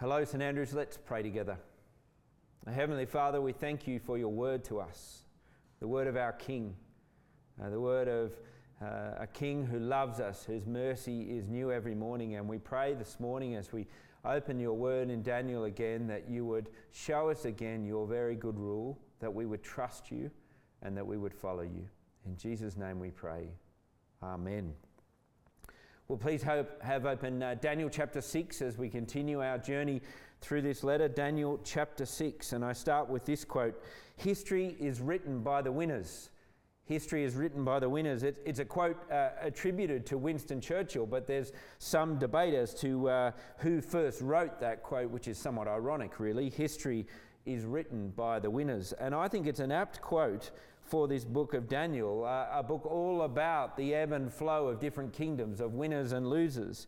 Hello, St Andrews. Let's pray together. Heavenly Father, we thank you for your word to us, the word of our King, uh, the word of uh, a King who loves us, whose mercy is new every morning. And we pray this morning as we open your word in Daniel again that you would show us again your very good rule, that we would trust you and that we would follow you. In Jesus' name we pray. Amen. Well, please hope, have open uh, Daniel chapter 6 as we continue our journey through this letter. Daniel chapter 6. And I start with this quote History is written by the winners. History is written by the winners. It, it's a quote uh, attributed to Winston Churchill, but there's some debate as to uh, who first wrote that quote, which is somewhat ironic, really. History is written by the winners. And I think it's an apt quote for this book of Daniel, uh, a book all about the ebb and flow of different kingdoms, of winners and losers.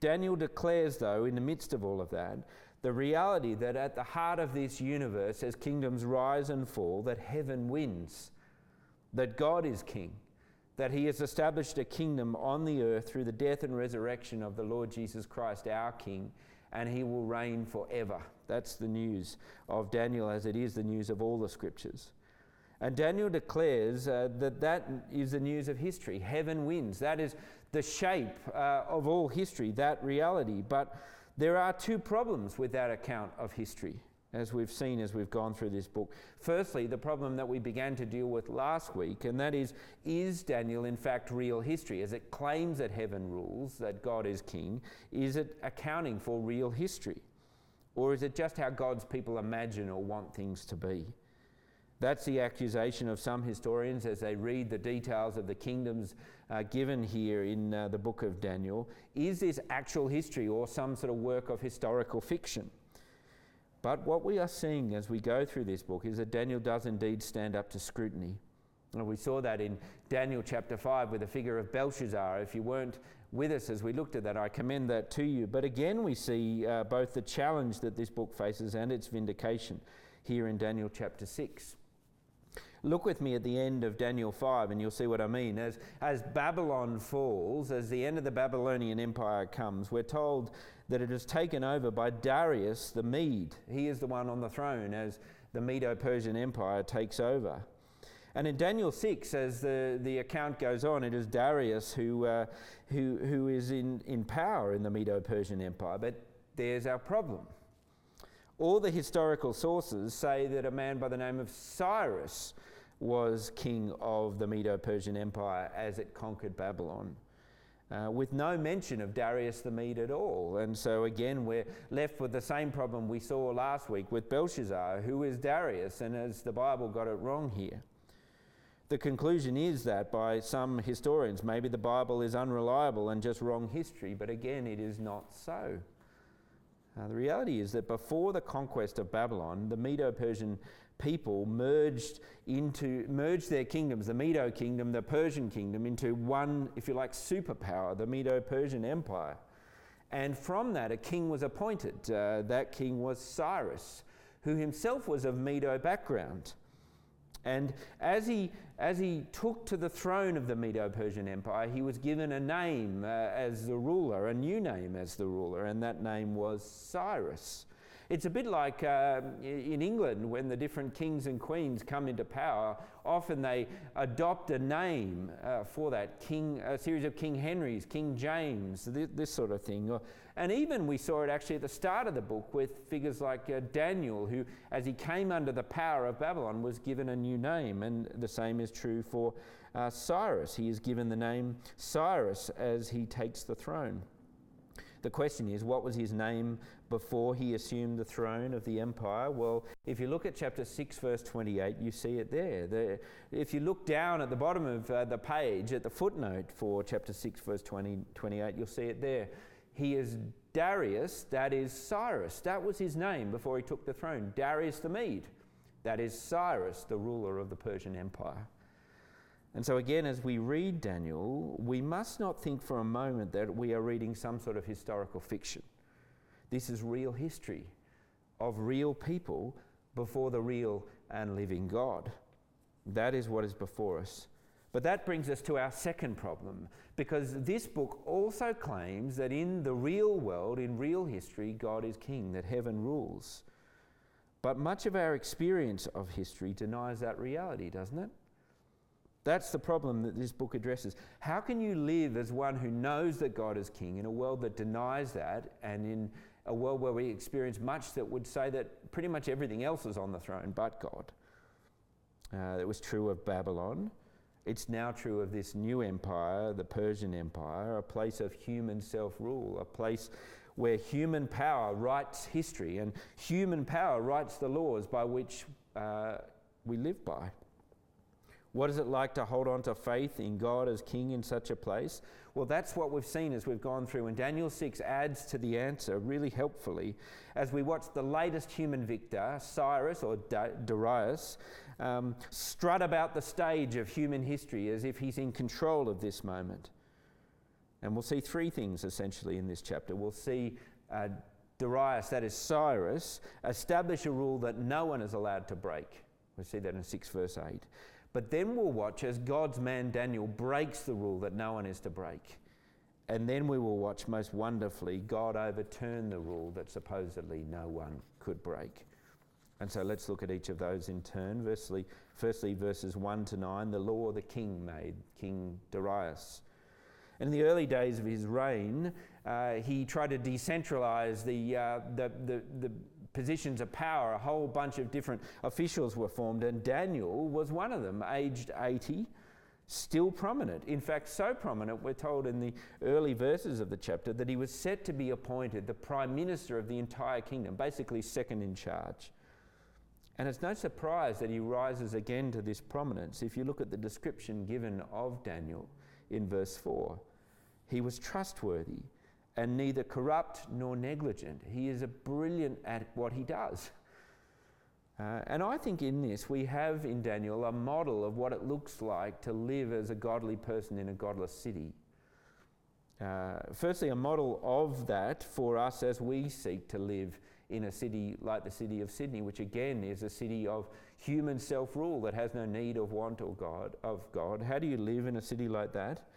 Daniel declares, though, in the midst of all of that, the reality that at the heart of this universe, as kingdoms rise and fall, that heaven wins, that God is king, that he has established a kingdom on the earth through the death and resurrection of the Lord Jesus Christ, our King, and he will reign forever. That's the news of Daniel, as it is the news of all the scriptures. And Daniel declares uh, that that is the news of history. Heaven wins. That is the shape uh, of all history, that reality. But there are two problems with that account of history, as we've seen as we've gone through this book. Firstly, the problem that we began to deal with last week, and that is is Daniel in fact real history? As it claims that heaven rules, that God is king, is it accounting for real history? Or is it just how God's people imagine or want things to be? That's the accusation of some historians as they read the details of the kingdoms uh, given here in uh, the book of Daniel. Is this actual history or some sort of work of historical fiction? But what we are seeing as we go through this book is that Daniel does indeed stand up to scrutiny. And we saw that in Daniel chapter 5 with the figure of Belshazzar. If you weren't with us as we looked at that, I commend that to you. But again, we see uh, both the challenge that this book faces and its vindication here in Daniel chapter 6. Look with me at the end of Daniel 5 and you'll see what I mean. As, as Babylon falls, as the end of the Babylonian Empire comes, we're told that it is taken over by Darius the Mede. He is the one on the throne as the Medo Persian Empire takes over. And in Daniel 6, as the, the account goes on, it is Darius who, uh, who, who is in, in power in the Medo Persian Empire. But there's our problem. All the historical sources say that a man by the name of Cyrus was king of the Medo Persian Empire as it conquered Babylon. Uh, with no mention of Darius the Mede at all. And so again, we're left with the same problem we saw last week with Belshazzar, who is Darius, and has the Bible got it wrong here? The conclusion is that by some historians, maybe the Bible is unreliable and just wrong history, but again, it is not so. Uh, the reality is that before the conquest of Babylon, the Medo Persian people merged into merged their kingdoms, the Medo kingdom, the Persian kingdom, into one, if you like, superpower, the Medo Persian Empire. And from that, a king was appointed. Uh, that king was Cyrus, who himself was of Medo background. And as he, as he took to the throne of the Medo Persian Empire, he was given a name uh, as the ruler, a new name as the ruler, and that name was Cyrus. It's a bit like uh, in England when the different kings and queens come into power. Often they adopt a name uh, for that king, a series of King Henrys, King James, this, this, sort of thing. And even we saw it actually at the start of the book with figures like uh, Daniel, who, as he came under the power of Babylon, was given a new name. And the same is true for uh, Cyrus. He is given the name Cyrus as he takes the throne. The question is, what was his name before he assumed the throne of the empire? Well, if you look at chapter 6, verse 28, you see it there. The, if you look down at the bottom of uh, the page, at the footnote for chapter 6, verse 20, 28, you'll see it there. He is Darius, that is Cyrus. That was his name before he took the throne. Darius the Mede, that is Cyrus, the ruler of the Persian Empire. And so, again, as we read Daniel, we must not think for a moment that we are reading some sort of historical fiction. This is real history of real people before the real and living God. That is what is before us. But that brings us to our second problem, because this book also claims that in the real world, in real history, God is king, that heaven rules. But much of our experience of history denies that reality, doesn't it? That's the problem that this book addresses. How can you live as one who knows that God is king in a world that denies that and in a world where we experience much that would say that pretty much everything else is on the throne but God? Uh, that was true of Babylon. It's now true of this new empire, the Persian Empire, a place of human self rule, a place where human power writes history and human power writes the laws by which uh, we live by. What is it like to hold on to faith in God as King in such a place? Well, that's what we've seen as we've gone through, and Daniel 6 adds to the answer really helpfully as we watch the latest human victor, Cyrus or Darius, um, strut about the stage of human history as if he's in control of this moment. And we'll see three things essentially in this chapter. We'll see uh, Darius, that is Cyrus, establish a rule that no one is allowed to break. We see that in 6 verse 8. But then we'll watch as God's man Daniel breaks the rule that no one is to break. And then we will watch most wonderfully God overturn the rule that supposedly no one could break. And so let's look at each of those in turn. Firstly, firstly verses 1 to 9, the law the king made, King Darius. And in the early days of his reign, uh, he tried to decentralize the, uh, the, the, the positions of power. A whole bunch of different officials were formed, and Daniel was one of them, aged 80, still prominent. In fact, so prominent, we're told in the early verses of the chapter, that he was set to be appointed the prime minister of the entire kingdom, basically second in charge. And it's no surprise that he rises again to this prominence if you look at the description given of Daniel in verse 4. He was trustworthy and neither corrupt nor negligent. He is a brilliant at what he does. Uh, and I think in this we have in Daniel a model of what it looks like to live as a godly person in a godless city. Uh, firstly, a model of that for us as we seek to live in a city like the city of Sydney, which again is a city of human self-rule that has no need of want or God of God. How do you live in a city like that?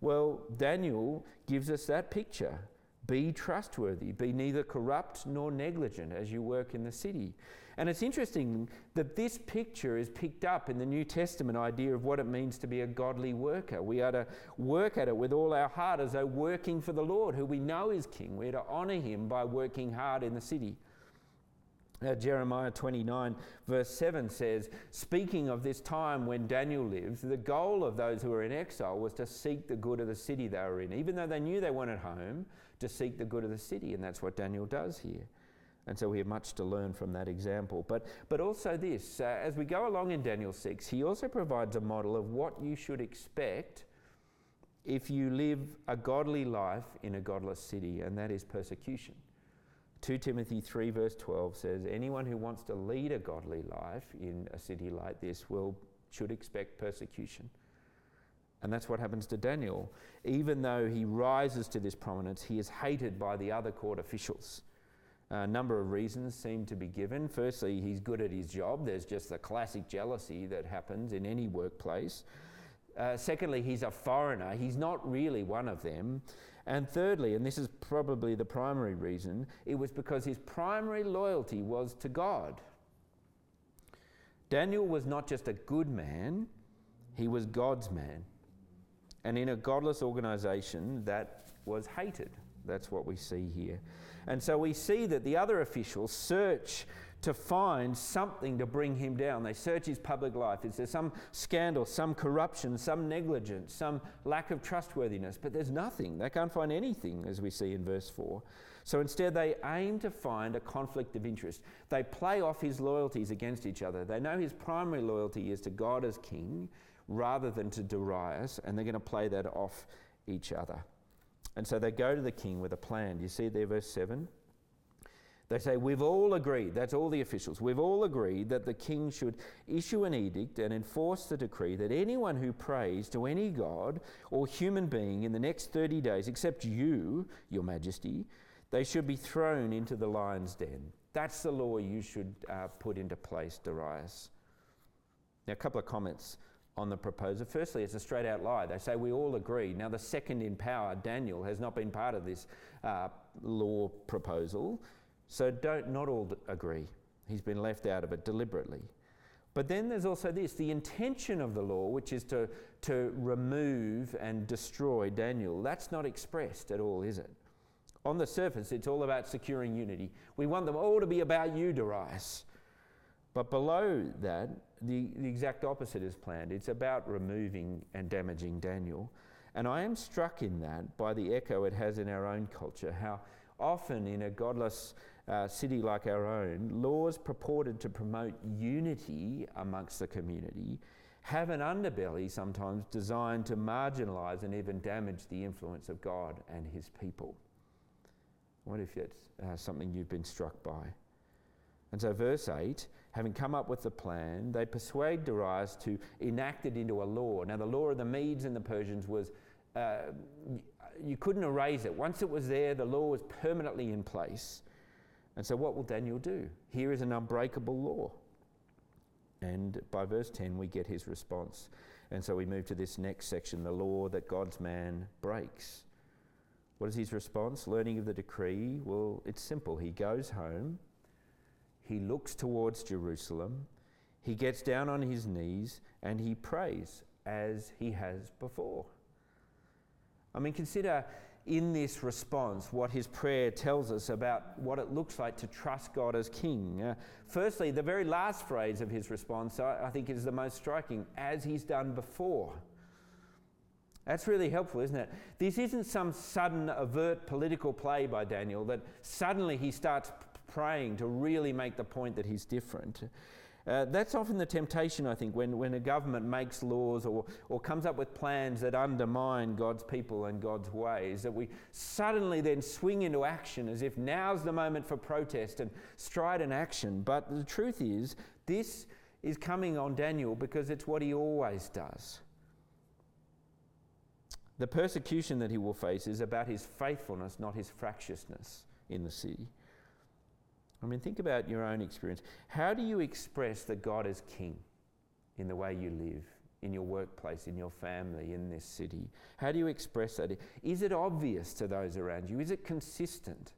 Well, Daniel gives us that picture. Be trustworthy, be neither corrupt nor negligent as you work in the city. And it's interesting that this picture is picked up in the New Testament idea of what it means to be a godly worker. We are to work at it with all our heart as though working for the Lord, who we know is King. We're to honour him by working hard in the city. Uh, Jeremiah 29, verse 7 says, speaking of this time when Daniel lived, the goal of those who were in exile was to seek the good of the city they were in. Even though they knew they weren't at home, to seek the good of the city. And that's what Daniel does here. And so we have much to learn from that example. But, but also, this uh, as we go along in Daniel 6, he also provides a model of what you should expect if you live a godly life in a godless city, and that is persecution. 2 Timothy 3, verse 12 says, Anyone who wants to lead a godly life in a city like this will, should expect persecution. And that's what happens to Daniel. Even though he rises to this prominence, he is hated by the other court officials. A number of reasons seem to be given. Firstly, he's good at his job. There's just the classic jealousy that happens in any workplace. Uh, secondly, he's a foreigner. He's not really one of them. And thirdly, and this is probably the primary reason, it was because his primary loyalty was to God. Daniel was not just a good man, he was God's man. And in a godless organization, that was hated. That's what we see here. And so we see that the other officials search to find something to bring him down. They search his public life. Is there some scandal, some corruption, some negligence, some lack of trustworthiness? But there's nothing. They can't find anything, as we see in verse 4. So instead, they aim to find a conflict of interest. They play off his loyalties against each other. They know his primary loyalty is to God as king rather than to Darius, and they're going to play that off each other. And so they go to the king with a plan. Do you see there, verse 7? They say, We've all agreed, that's all the officials, we've all agreed that the king should issue an edict and enforce the decree that anyone who prays to any god or human being in the next 30 days, except you, your majesty, they should be thrown into the lion's den. That's the law you should uh, put into place, Darius. Now, a couple of comments on the proposal. Firstly, it's a straight out lie. They say we all agree. Now, the second in power, Daniel, has not been part of this uh, law proposal, so don't not all agree. He's been left out of it deliberately. But then there's also this the intention of the law, which is to, to remove and destroy Daniel, that's not expressed at all, is it? On the surface, it's all about securing unity. We want them all to be about you, Darius. But below that, the, the exact opposite is planned. It's about removing and damaging Daniel. And I am struck in that by the echo it has in our own culture, how often in a godless uh, city like our own, laws purported to promote unity amongst the community have an underbelly sometimes designed to marginalise and even damage the influence of God and His people. What if it's uh, something you've been struck by? And so, verse 8 having come up with the plan, they persuade Darius to enact it into a law. Now, the law of the Medes and the Persians was uh, you couldn't erase it. Once it was there, the law was permanently in place. And so, what will Daniel do? Here is an unbreakable law. And by verse 10, we get his response. And so we move to this next section the law that God's man breaks. What is his response? Learning of the decree? Well, it's simple. He goes home, he looks towards Jerusalem, he gets down on his knees, and he prays as he has before. I mean, consider in this response what his prayer tells us about what it looks like to trust God as King. Uh, firstly, the very last phrase of his response, I, I think, is the most striking as he's done before. That's really helpful, isn't it? This isn't some sudden, overt political play by Daniel that suddenly he starts praying to really make the point that he's different. Uh, that's often the temptation, I think, when, when a government makes laws or, or comes up with plans that undermine God's people and God's ways, that we suddenly then swing into action as if now's the moment for protest and strident action. But the truth is, this is coming on Daniel because it's what he always does. The persecution that he will face is about his faithfulness, not his fractiousness in the city. I mean, think about your own experience. How do you express that God is king in the way you live, in your workplace, in your family, in this city? How do you express that? Is it obvious to those around you? Is it consistent?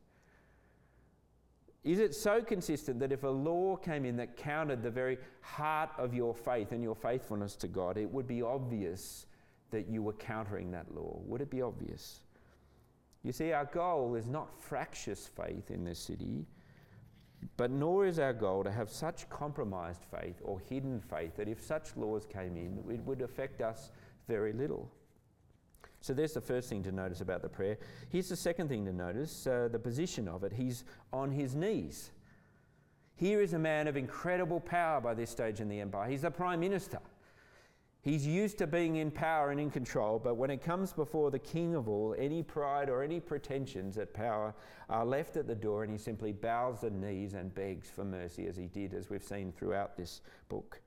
Is it so consistent that if a law came in that counted the very heart of your faith and your faithfulness to God, it would be obvious that you were countering that law? Would it be obvious? You see, our goal is not fractious faith in this city, but nor is our goal to have such compromised faith or hidden faith that if such laws came in, it would affect us very little. So there's the first thing to notice about the prayer. Here's the second thing to notice uh, the position of it. He's on his knees. Here is a man of incredible power by this stage in the empire. He's the prime minister. He's used to being in power and in control, but when it comes before the king of all, any pride or any pretensions at power are left at the door, and he simply bows the knees and begs for mercy, as he did, as we've seen throughout this book.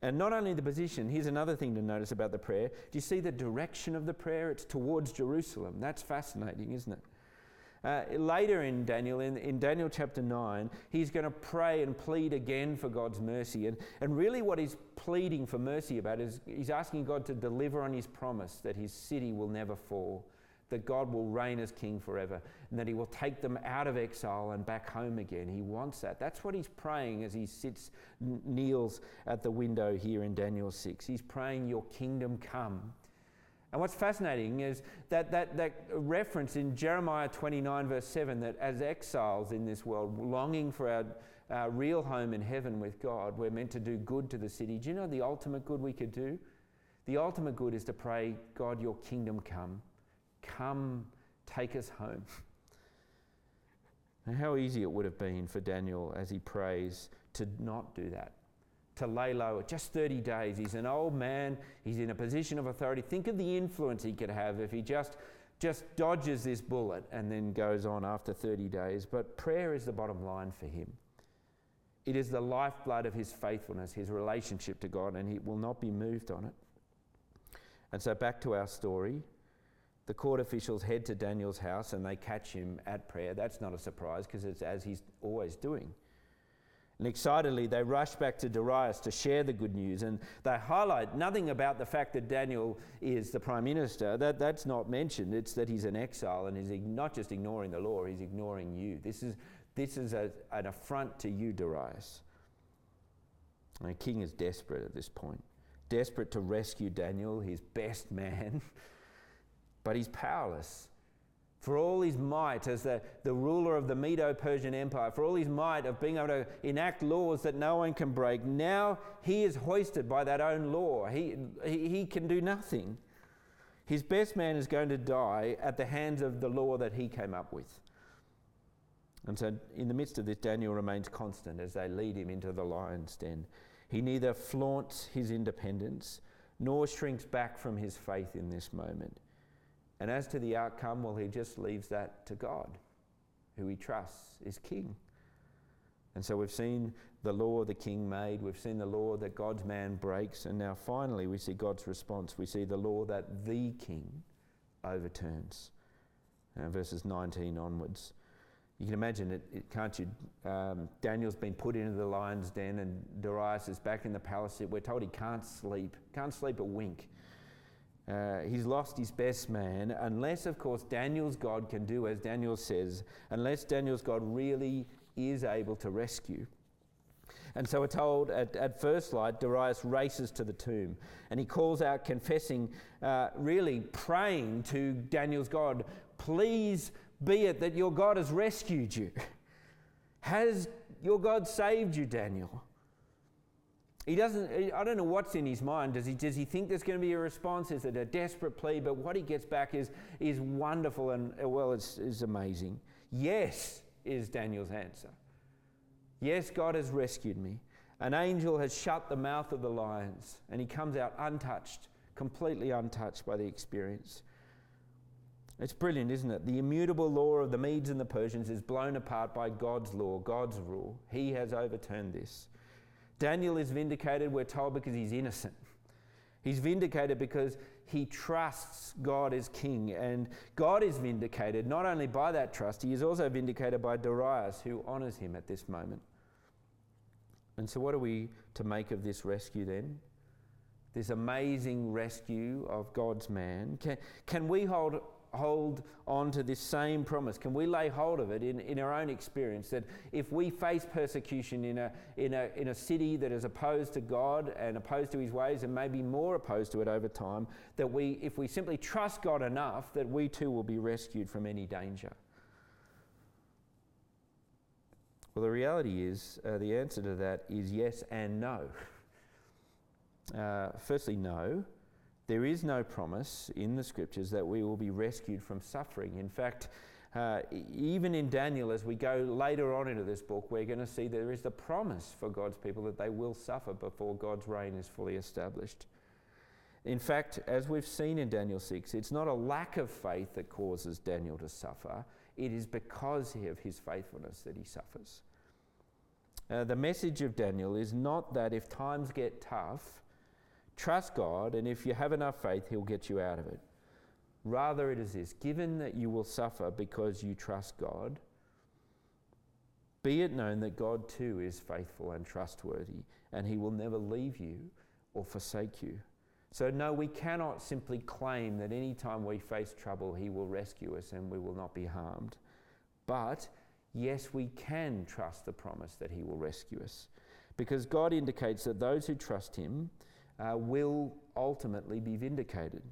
And not only the position, here's another thing to notice about the prayer. Do you see the direction of the prayer? It's towards Jerusalem. That's fascinating, isn't it? Uh, later in Daniel, in, in Daniel chapter 9, he's going to pray and plead again for God's mercy. And, and really, what he's pleading for mercy about is he's asking God to deliver on his promise that his city will never fall, that God will reign as king forever, and that he will take them out of exile and back home again. He wants that. That's what he's praying as he sits, kneels at the window here in Daniel 6. He's praying, Your kingdom come. And what's fascinating is that, that, that reference in Jeremiah 29, verse 7, that as exiles in this world, longing for our, our real home in heaven with God, we're meant to do good to the city. Do you know the ultimate good we could do? The ultimate good is to pray, God, your kingdom come. Come, take us home. And how easy it would have been for Daniel as he prays to not do that to lay low. Just 30 days. He's an old man. He's in a position of authority. Think of the influence he could have if he just just dodges this bullet and then goes on after 30 days. But prayer is the bottom line for him. It is the lifeblood of his faithfulness, his relationship to God, and he will not be moved on it. And so, back to our story. The court officials head to Daniel's house and they catch him at prayer. That's not a surprise because it's as he's always doing. And excitedly, they rush back to Darius to share the good news. And they highlight nothing about the fact that Daniel is the prime minister. That, that's not mentioned. It's that he's an exile and he's not just ignoring the law, he's ignoring you. This is, this is a, an affront to you, Darius. And the king is desperate at this point, desperate to rescue Daniel, his best man, but he's powerless for all his might as the, the ruler of the Medo Persian Empire, for all his might of being able to enact laws that no one can break, now he is hoisted by that own law. He, he, he can do nothing. His best man is going to die at the hands of the law that he came up with. And so, in the midst of this, Daniel remains constant as they lead him into the lion's den. He neither flaunts his independence nor shrinks back from his faith in this moment. And as to the outcome, well, he just leaves that to God, who he trusts is king. And so we've seen the law the king made, we've seen the law that God's man breaks, and now finally we see God's response. We see the law that the king overturns. Uh, verses 19 onwards. You can imagine it, it can't you? Um, Daniel's been put into the lion's den, and Darius is back in the palace. We're told he can't sleep, can't sleep a wink. Uh, he's lost his best man, unless, of course, Daniel's God can do as Daniel says, unless Daniel's God really is able to rescue. And so we're told at, at first light, Darius races to the tomb and he calls out, confessing, uh, really praying to Daniel's God, Please be it that your God has rescued you. Has your God saved you, Daniel? He doesn't, I don't know what's in his mind. Does he, does he think there's going to be a response? Is it a desperate plea? But what he gets back is, is wonderful and, well, it's, it's amazing. Yes, is Daniel's answer. Yes, God has rescued me. An angel has shut the mouth of the lions, and he comes out untouched, completely untouched by the experience. It's brilliant, isn't it? The immutable law of the Medes and the Persians is blown apart by God's law, God's rule. He has overturned this. Daniel is vindicated, we're told, because he's innocent. He's vindicated because he trusts God as king. And God is vindicated not only by that trust, he is also vindicated by Darius, who honours him at this moment. And so, what are we to make of this rescue then? This amazing rescue of God's man. Can, can we hold hold on to this same promise? Can we lay hold of it in, in our own experience that if we face persecution in a, in, a, in a city that is opposed to God and opposed to his ways and maybe more opposed to it over time, that we, if we simply trust God enough, that we too will be rescued from any danger? Well, the reality is uh, the answer to that is yes and no. Uh, firstly, no. There is no promise in the scriptures that we will be rescued from suffering. In fact, uh, even in Daniel, as we go later on into this book, we're going to see there is the promise for God's people that they will suffer before God's reign is fully established. In fact, as we've seen in Daniel 6, it's not a lack of faith that causes Daniel to suffer, it is because of his faithfulness that he suffers. Uh, the message of Daniel is not that if times get tough, Trust God, and if you have enough faith, He'll get you out of it. Rather, it is this given that you will suffer because you trust God, be it known that God too is faithful and trustworthy, and He will never leave you or forsake you. So, no, we cannot simply claim that any time we face trouble, He will rescue us and we will not be harmed. But, yes, we can trust the promise that He will rescue us. Because God indicates that those who trust Him, uh, will ultimately be vindicated.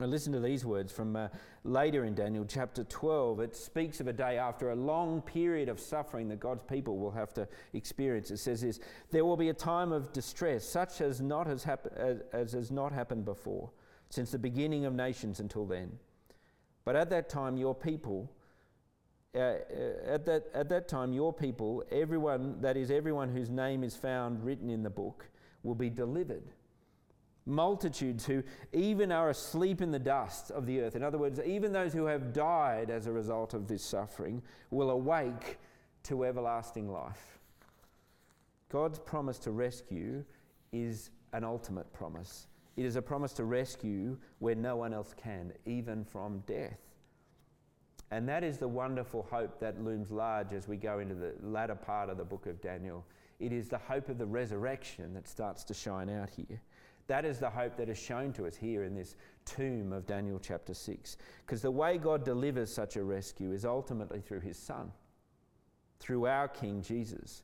Now, listen to these words from uh, later in Daniel chapter 12. It speaks of a day after a long period of suffering that God's people will have to experience. It says this There will be a time of distress, such as, not has, hap- as, as has not happened before, since the beginning of nations until then. But at that time, your people, uh, uh, at, that, at that time, your people, everyone, that is, everyone whose name is found written in the book, will be delivered. Multitudes who even are asleep in the dust of the earth, in other words, even those who have died as a result of this suffering, will awake to everlasting life. God's promise to rescue is an ultimate promise. It is a promise to rescue where no one else can, even from death. And that is the wonderful hope that looms large as we go into the latter part of the book of Daniel. It is the hope of the resurrection that starts to shine out here. That is the hope that is shown to us here in this tomb of Daniel chapter 6. Because the way God delivers such a rescue is ultimately through his Son, through our King Jesus.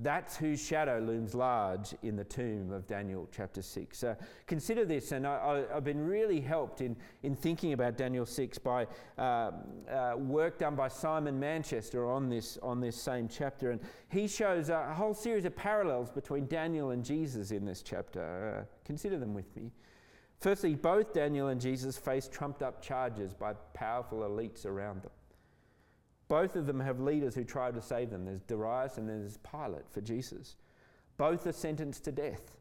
That's whose shadow looms large in the tomb of Daniel chapter 6. Uh, consider this, and I, have been really helped in, in thinking about Daniel 6 by uh, uh, work done by Simon Manchester on this, on this same chapter. And he shows a whole series of parallels between Daniel and Jesus in this chapter. Uh, consider them with me. Firstly, both Daniel and Jesus face trumped up charges by powerful elites around them. Both of them have leaders who try to save them. There's Darius and there's Pilate for Jesus. Both are sentenced to death.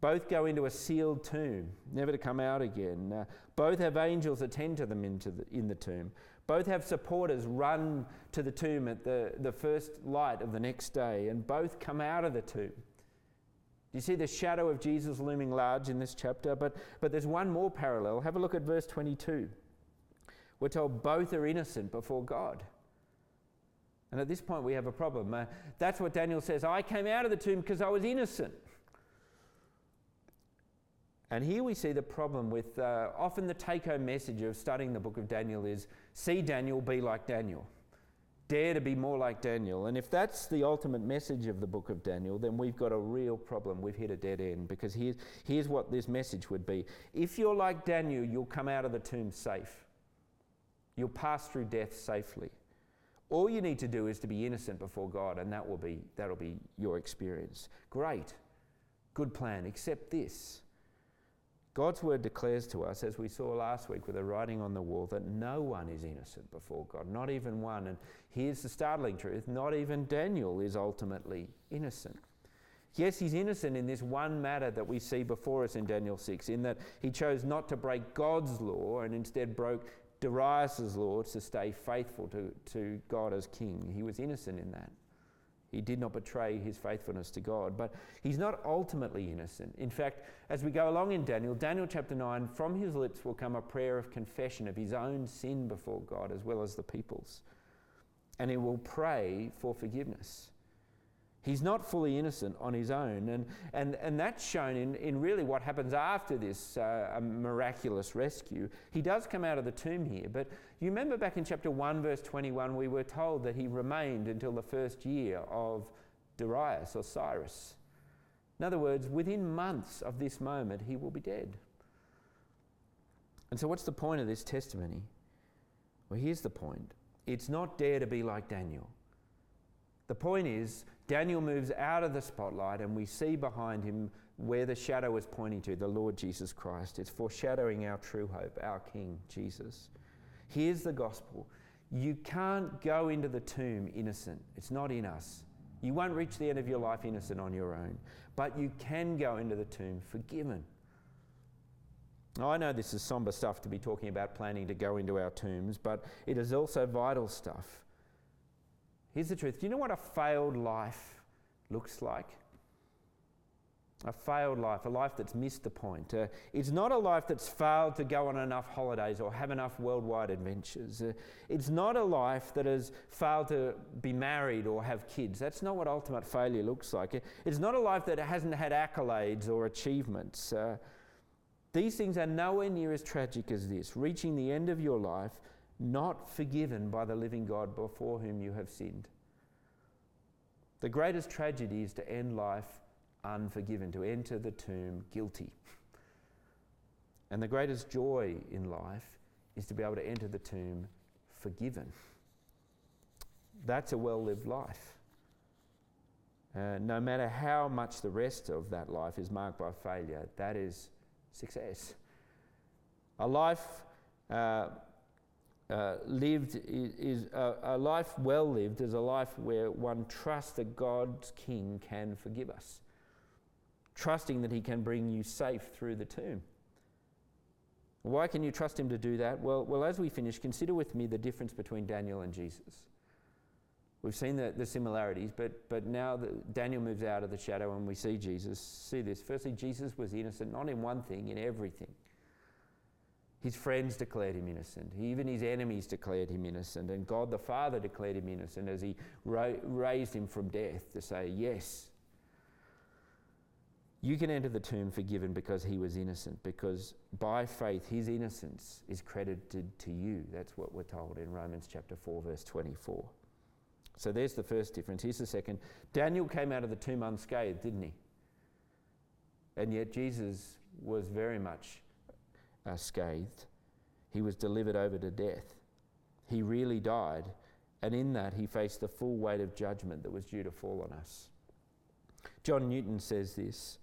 Both go into a sealed tomb, never to come out again. Uh, both have angels attend to them into the, in the tomb. Both have supporters run to the tomb at the, the first light of the next day, and both come out of the tomb. Do you see the shadow of Jesus looming large in this chapter? But, but there's one more parallel. Have a look at verse 22. We're told both are innocent before God. And at this point, we have a problem. Uh, that's what Daniel says I came out of the tomb because I was innocent. And here we see the problem with uh, often the take home message of studying the book of Daniel is see Daniel, be like Daniel. Dare to be more like Daniel. And if that's the ultimate message of the book of Daniel, then we've got a real problem. We've hit a dead end because here's, here's what this message would be If you're like Daniel, you'll come out of the tomb safe. You'll pass through death safely. All you need to do is to be innocent before God, and that will be, that'll be your experience. Great. Good plan. Except this God's word declares to us, as we saw last week with the writing on the wall, that no one is innocent before God, not even one. And here's the startling truth not even Daniel is ultimately innocent. Yes, he's innocent in this one matter that we see before us in Daniel 6, in that he chose not to break God's law and instead broke Darius' law to stay faithful to, to God as king. He was innocent in that. He did not betray his faithfulness to God. But he's not ultimately innocent. In fact, as we go along in Daniel, Daniel chapter 9, from his lips will come a prayer of confession of his own sin before God as well as the people's. And he will pray for forgiveness. He's not fully innocent on his own. And, and, and that's shown in, in really what happens after this uh, miraculous rescue. He does come out of the tomb here, but you remember back in chapter 1, verse 21, we were told that he remained until the first year of Darius or Cyrus. In other words, within months of this moment, he will be dead. And so, what's the point of this testimony? Well, here's the point it's not dare to be like Daniel. The point is, Daniel moves out of the spotlight and we see behind him where the shadow is pointing to the Lord Jesus Christ. It's foreshadowing our true hope, our King, Jesus. Here's the gospel you can't go into the tomb innocent, it's not in us. You won't reach the end of your life innocent on your own, but you can go into the tomb forgiven. Now, I know this is somber stuff to be talking about planning to go into our tombs, but it is also vital stuff. Here's the truth do you know what a failed life looks like? A failed life, a life that's missed the point. Uh, it's not a life that's failed to go on enough holidays or have enough worldwide adventures. Uh, it's not a life that has failed to be married or have kids. That's not what ultimate failure looks like. It's not a life that hasn't had accolades or achievements. Uh, these things are nowhere near as tragic as this reaching the end of your life not forgiven by the living God before whom you have sinned. The greatest tragedy is to end life unforgiven, to enter the tomb guilty. And the greatest joy in life is to be able to enter the tomb forgiven. That's a well lived life. Uh, no matter how much the rest of that life is marked by failure, that is success. A life uh, uh, lived is, a, a, life well lived is a life where one trusts that God's King can forgive us, trusting that He can bring you safe through the tomb. Why can you trust Him to do that? Well, well, as we finish, consider with me the difference between Daniel and Jesus. We've seen the, the similarities, but, but now that Daniel moves out of the shadow and we see Jesus. See this. Firstly, Jesus was innocent, not in one thing, in everything. His friends declared him innocent. Even his enemies declared him innocent. And God the Father declared him innocent as he ra- raised him from death to say, Yes, you can enter the tomb forgiven because he was innocent, because by faith his innocence is credited to you. That's what we're told in Romans chapter 4, verse 24. So there's the first difference. Here's the second. Daniel came out of the tomb unscathed, didn't he? And yet Jesus was very much uh, scathed. He was delivered over to death. He really died, and in that he faced the full weight of judgment that was due to fall on us. John Newton says this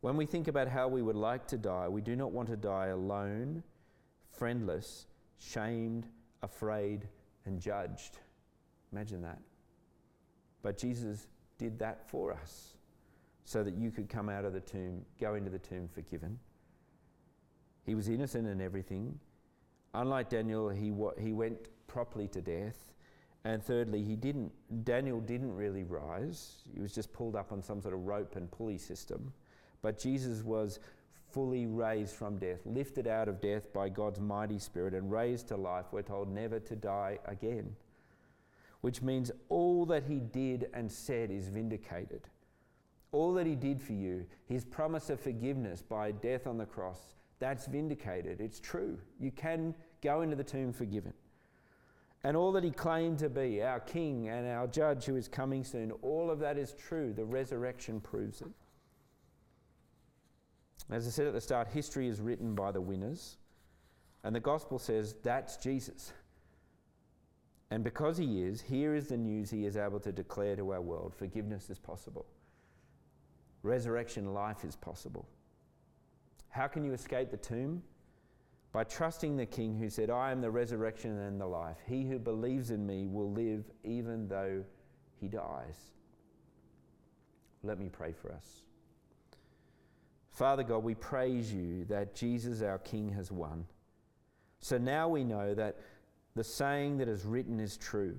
When we think about how we would like to die, we do not want to die alone, friendless, shamed, afraid, and judged. Imagine that. But Jesus did that for us so that you could come out of the tomb, go into the tomb forgiven. He was innocent in everything. Unlike Daniel, he, he went properly to death. And thirdly, he didn't, Daniel didn't really rise. He was just pulled up on some sort of rope and pulley system. But Jesus was fully raised from death, lifted out of death by God's mighty Spirit, and raised to life, we're told, never to die again. Which means all that he did and said is vindicated. All that he did for you, his promise of forgiveness by death on the cross, that's vindicated. It's true. You can go into the tomb forgiven. And all that he claimed to be, our king and our judge who is coming soon, all of that is true. The resurrection proves it. As I said at the start, history is written by the winners. And the gospel says that's Jesus. And because he is, here is the news he is able to declare to our world forgiveness is possible, resurrection life is possible. How can you escape the tomb? By trusting the King who said, I am the resurrection and the life. He who believes in me will live even though he dies. Let me pray for us. Father God, we praise you that Jesus, our King, has won. So now we know that the saying that is written is true.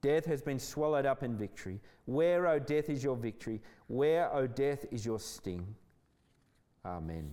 Death has been swallowed up in victory. Where, O death, is your victory? Where, O death, is your sting? Amen.